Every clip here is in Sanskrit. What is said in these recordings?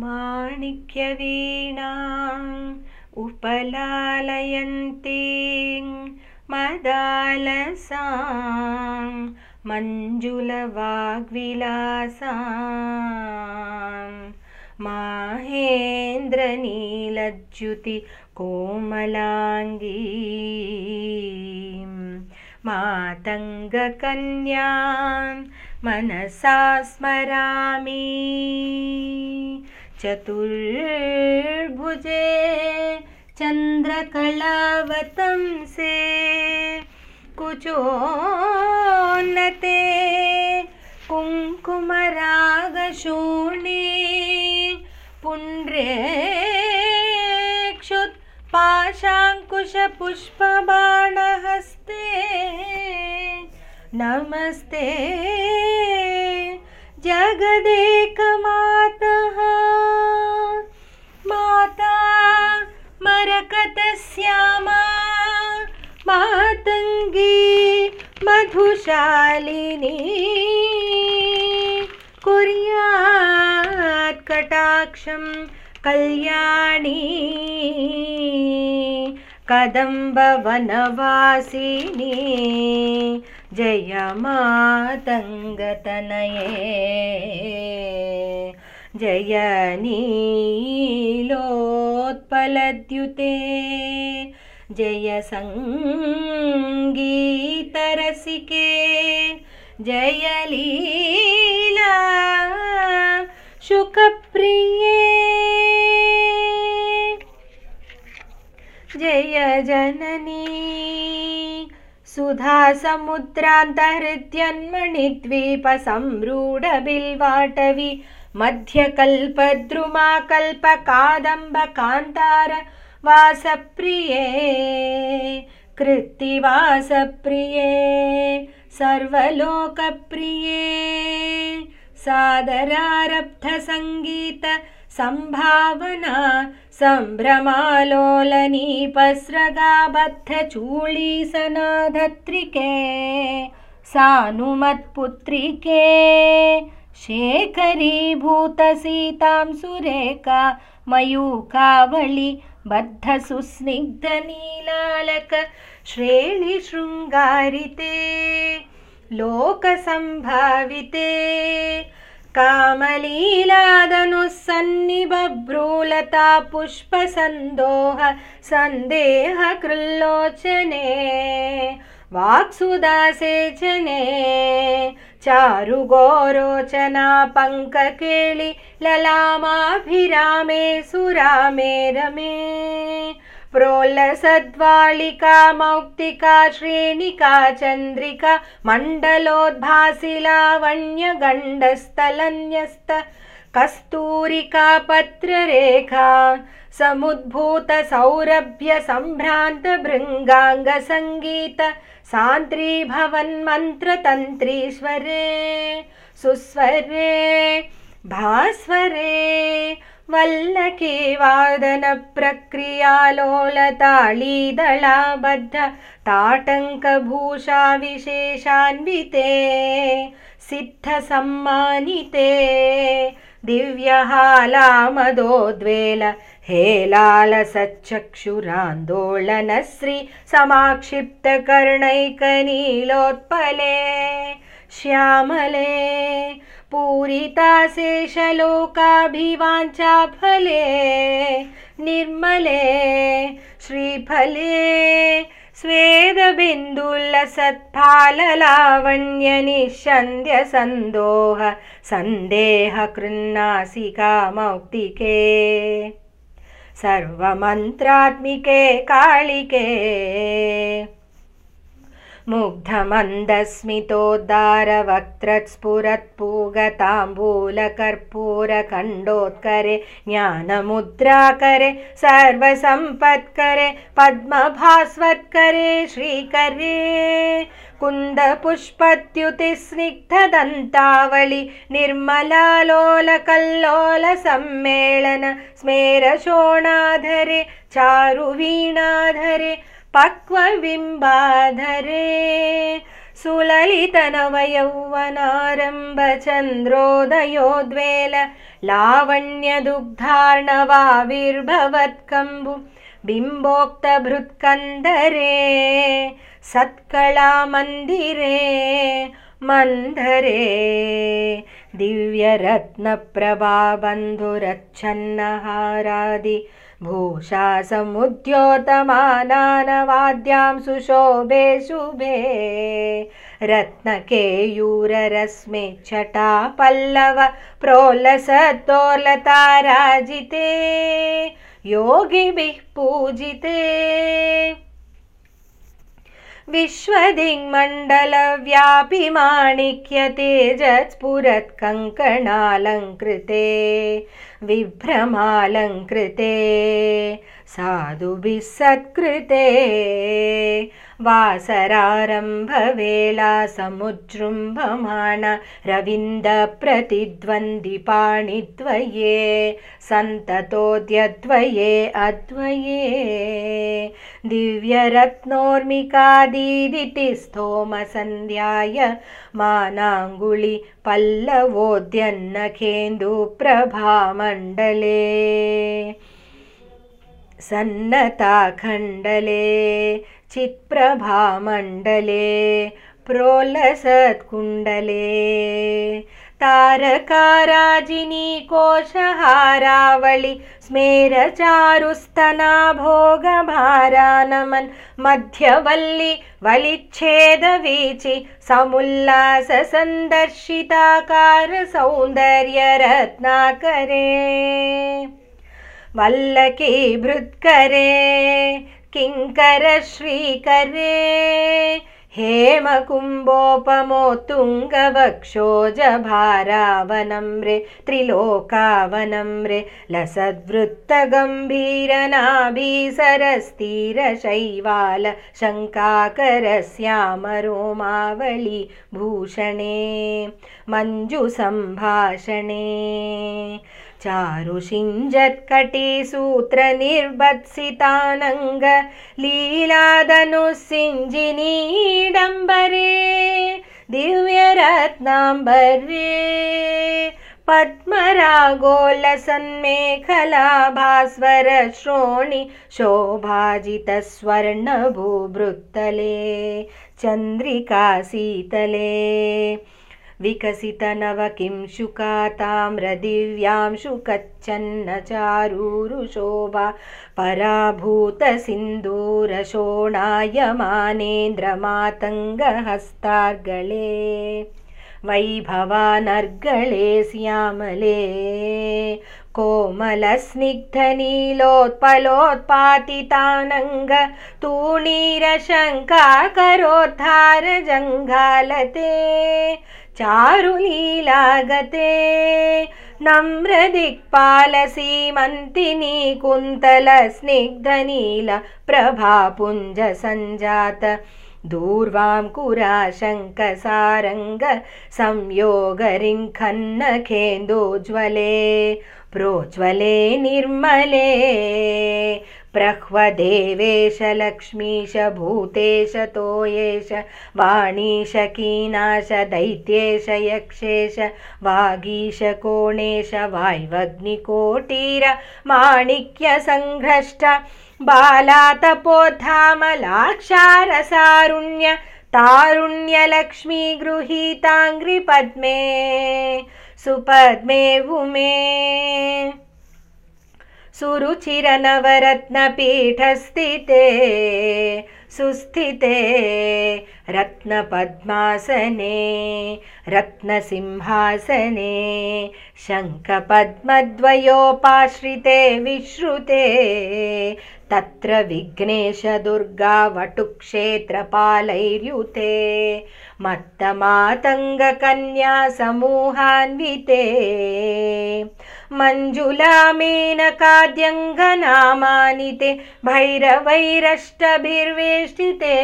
माणिक्यवीणा उपलालयन्ती मदालसा मञ्जुलवाग्विलासा माहेन्द्रनीलज्युति कोमलाङ्गी मातङ्गकन्या मनसा स्मरामि चतुर्भुजे चन्द्रकलावतंसे कुचोन्नते कुङ्कुमरागशूणि पुण्ड्रेक्षुत् पाशाङ्कुशपुष्पबाणहस्ते नमस्ते जगदेकमातः मातङ्गी मधुशालिनी। कुर्यात् कटाक्षं कल्याणी। कदम्बवनवासिनी। जय मातङ्गतनये जय नीलोत्पलद्युते जय सङ्गीतरसिके जय लीला जय जननी सुधासमुद्रान्तहृद्यन्मणिद्वीपसंरूढबिल्वाटवि मध्यकल्पद्रुमाकल्पकादम्बकान्तार वासप्रिये कृत्तिवासप्रिये सर्वलोकप्रिये सादरारब्धसङ्गीत सम्भावना सम्भ्रमालोलनीपस्रगाबद्धचूळीसनाधत्रिके सानुमत्पुत्रिके शेखरीभूतसीतां सुरेखा मयूकावळि बद्धसुस्निग्धनीलालक श्रेणिशृङ्गारिते लोकसम्भाविते। कामलीलादनुसन्निबभ्रूलता पुष्पसन्दोह सन्देहकृल्लोचने वाक्सुदासेचने चारुगोरोचना पङ्ककेळि ललामाभिरामे सुरामे रमे। प्रोल्लसद्वालिका मौक्तिका श्रेणिका चन्द्रिका मण्डलोद्भासिलावण्यगण्डस्थलन्यस्त कस्तूरिका पत्ररेखा समुद्भूतसौरभ्य सम्भ्रान्तभृङ्गाङ्गसङ्गीत सान्द्रीभवन्मन्त्रतन्त्रीश्वरे सुस्वरे भास्वरे वल्लके वादनप्रक्रियालोलताळीदलाबद्ध ताटङ्कभूषा विशेषान्विते सिद्धसम्मानिते दिव्यहालामदोद्वेल हेलालसच्चक्षुरान्दोलनश्री समाक्षिप्तकर्णैकनीलोत्पले श्यामले पूरिताशेषलोकाभिवाञ्चाफले निर्मले श्रीफले स्वेदबिन्दुल्लसत्फाललावण्यनिःसन्ध्यसन्दोह सन्देहकृन्नासिका मौक्तिके सर्वमन्त्रात्मिके कालिके। मुग्धमन्दस्मितोद्दारवक्त्रस्फुरत्पूगताम्बूलकर्पूरखण्डोत्करे ज्ञानमुद्राकरे सर्वसम्पत्करे पद्मभास्वत्करे श्रीकरे कुन्दपुष्पद्युतिस्निग्धदन्तावळि निर्मलालोलकल्लोलसम्मेलन स्मेरशोणाधरे चारुवीणाधरे पक्वबिम्बाधरे सुललितनवयौवनारम्भचन्द्रोदयोद्वेल लावण्यदुग्धार्णवाविर्भवत्कम्बु बिम्बोक्तभृत्कन्दरे सत्कलामन्दिरे मन्धरे दिव्यरत्नप्रभाबन्धुरच्छन्नहारादि भूषा समुद्योतमानानवाद्यां सुशोभे शुभे रत्नकेयूररश्मे छटा पल्लव प्रोलसतोलताराजिते योगिभिः पूजिते विश्वदिङ्मण्डलव्यापि माणिक्यतेजत्स्फुरत्कङ्कणालङ्कृते विभ्रमालङ्कृते साधुभिः सत्कृते वासरारम्भवेला समुजृम्भमाण रविन्दप्रतिद्वन्द्विपाणिद्वये सन्ततोद्यद्वये अद्वये। दिव्यरत्नोर्मिकादीदिति स्तोमसन्ध्याय मानाङ्गुळि पल्लवोद्यन्नखेन्दुप्रभामण्डले। सन्नताखण्डले चित्प्रभामण्डले प्रोलसत्कुण्डले। तारकाराजिनी कोशहारावळि स्मेरचारुस्तना भोगभारानमन् मध्यवल्लि वलिच्छेदवीचि सौन्दर्यरत्नाकरे वल्लकीभृत्करे किङ्करश्रीकरे हेमकुम्भोपमोत्तुङ्गवक्षोजभारावनम्रे त्रिलोकावनम्रे लसद्वृत्तगम्भीरनाभीसरस्तीरशैवाल शङ्काकरस्यामरोमावळि भूषणे मञ्जुसम्भाषणे चारुषिञ्जत्कटिसूत्रनिर्भत्सितानङ्ग लीलादनुसिञ्जिनीडम्बरे दिव्यरत्नाम्बरे पद्मरागोलसन्मेखलाभास्वर श्रोणि शोभाजितस्वर्णभूभृत्तले चन्द्रिकाशीतले विकसितनवकिंशुका ताम्रदिव्यांशुकच्छन्न चारुरुशोभा पराभूतसिन्दूरशोणायमानेन्द्रमातङ्गहस्तार्गळे वैभवानर्गळे स्यामले कोमलस्निग्धनीलोत्पलोत्पातितानङ्ग तूणीरशङ्काकरोद्धारजङ्घालते चारुलीलागते नम्रदिक्पालसीमन्तिनी कुन्तलस्निग्धनील प्रभापुञ्जसञ्जात दूर्वाङ्कुराशङ्कसारङ्ग संयोगरिङ्खन्नखेन्दोज्ज्वले प्रोज्वले निर्मले प्रह्वदेवेश लक्ष्मीश भूतेश तोयेश वाणीश कीनाश दैत्येश यक्षेश वागीश कोणेश वाय्वग्निकोटीर माणिक्यसङ्घ्रष्ट बालातपोद्धामलाक्षारसारुण्य तारुण्यलक्ष्मी गृहीताङ्घ्रिपद्मे सुपद्मे उमे सुरुचिरनवरत्नपीठस्थिते सुस्थिते रत्नपद्मासने रत्नसिंहासने शङ्खपद्मद्वयोपाश्रिते विश्रुते तत्र विघ्नेशदुर्गावटुक्षेत्रपालैर्युते मञ्जुलामेनकाद्यङ्गनामानिते भैरवैरष्टभिर्वेष्टिते।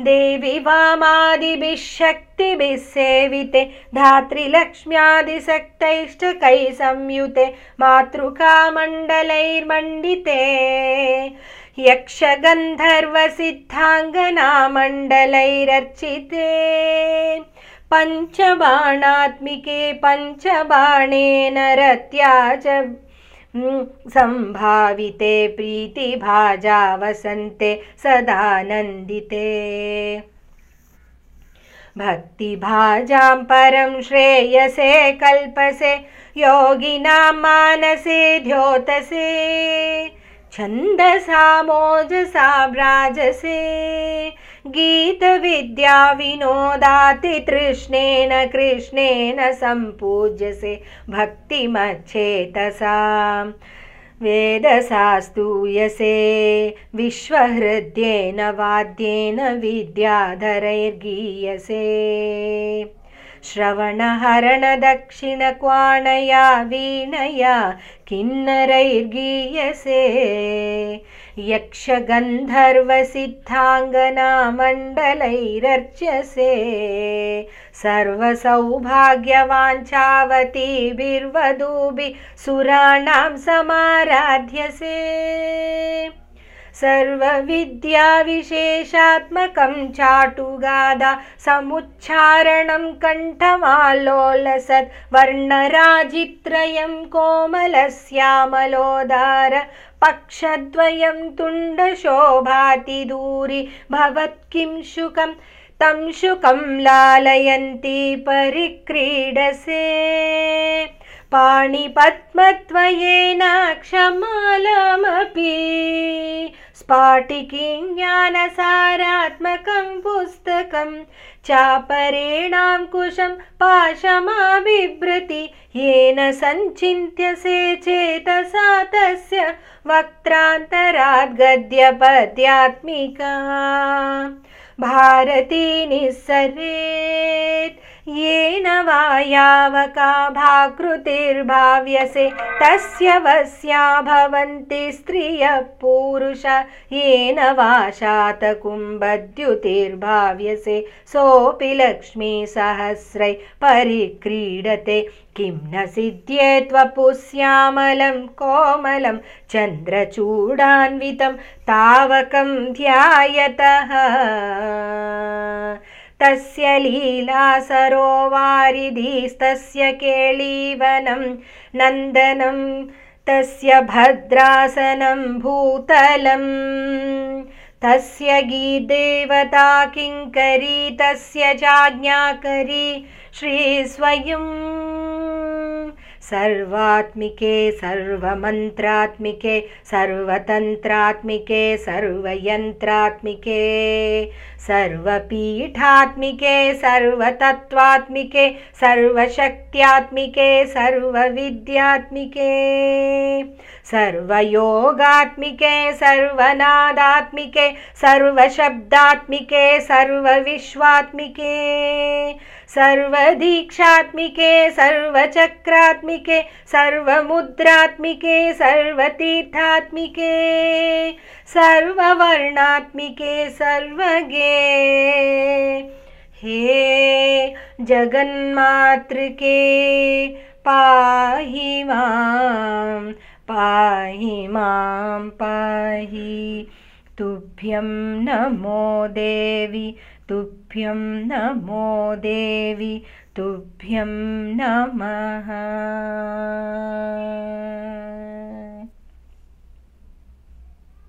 देवि वामादिभिः शक्तिभिः सेविते धात्रिलक्ष्म्यादिशक्तैष्टकैः संयुते मातृकामण्डलैर्मण्डिते। यक्षगन्धर्वसिद्धाङ्गनामण्डलैरर्चिते पञ्चबाणात्मिके पञ्चबाणेन रत्या च सम्भाविते प्रीतिभाजा वसन्ते सदानन्दिते। भक्तिभाजां परं श्रेयसे कल्पसे योगिनां मानसे द्योतसे छन्दसा मोजसा व्राजसे गीतविद्या विनोदातितृष्णेन कृष्णेन सम्पूज्यसे भक्तिमच्छेतसा। वेदसा स्तूयसे विश्वहृद्येन वाद्येन विद्याधरैर्गीयसे। श्रवणहरणदक्षिणक्वाणया वीणया किन्नरैर्गीयसे यक्षगन्धर्वसिद्धाङ्गनामण्डलैरर्च्यसे। सर्वसौभाग्यवाञ्छावतीभिर्वधूभिः सुराणां समाराध्यसे सर्वविद्याविशेषात्मकं चाटुगादा समुच्चारणं कण्ठमालोलसत् वर्णराजित्रयं कोमलस्यामलोदार पक्षद्वयं तुण्डशोभाति दूरि भवत् किं शुकं तं शुकं लालयन्ती परिक्रीडसे पाणिपद्मत्वयेन क्षमालमपि स्फाटिकीं ज्ञानसारात्मकं पुस्तकं चापरेणाङ्कुशं पाशमाबिभ्रति येन सञ्चिन्त्यसे चेतसा तस्य वक्त्रान्तराद्गद्यपद्यात्मिका। भारती निःसरेत् येन वा यावका भाकृतिर्भाव्यसे तस्य वस्या भवन्ति स्त्रियः पुरुष। येन वा शातकुम्भद्युतिर्भाव्यसे सोऽपि लक्ष्मीसहस्रै परिक्रीडते। किं न सिद्ध्येत्वपुस्यामलं कोमलं चन्द्रचूडान्वितं तावकं ध्यायतः तस्य लीला सरोवारिधिस्तस्य केळीवनं नन्दनं तस्य भद्रासनं भूतलम्। तस्य गीदेवता किङ्करी तस्य चाज्ञाकरी श्रीस्वयम् सर्वात्मिके सर्वमन्त्रात्मिके सर्वतन्त्रात्मिके सर्वयन्त्रात्मिके सर्वपीठात्मिके सर्वतत्त्वात्मिके सर्वशक्त्यात्मिके सर्वविद्यात्मिके सर्वयोगात्मिके सर्वनादात्मिके सर्वशब्दात्मिके सर्वविश्वात्मिके सर्वदीक्षात्मिके सर्वचक्रात्मिके सर्वमुद्रात्मिके सर्वतीर्थात्मिके सर्ववर्णात्मिके सर्वगे। हे जगन्मातृके पाहि माँ पाहि माँ पाहि तुभ्यं नमो देवि तुभ्यं नमो देवि तुभ्यं नमः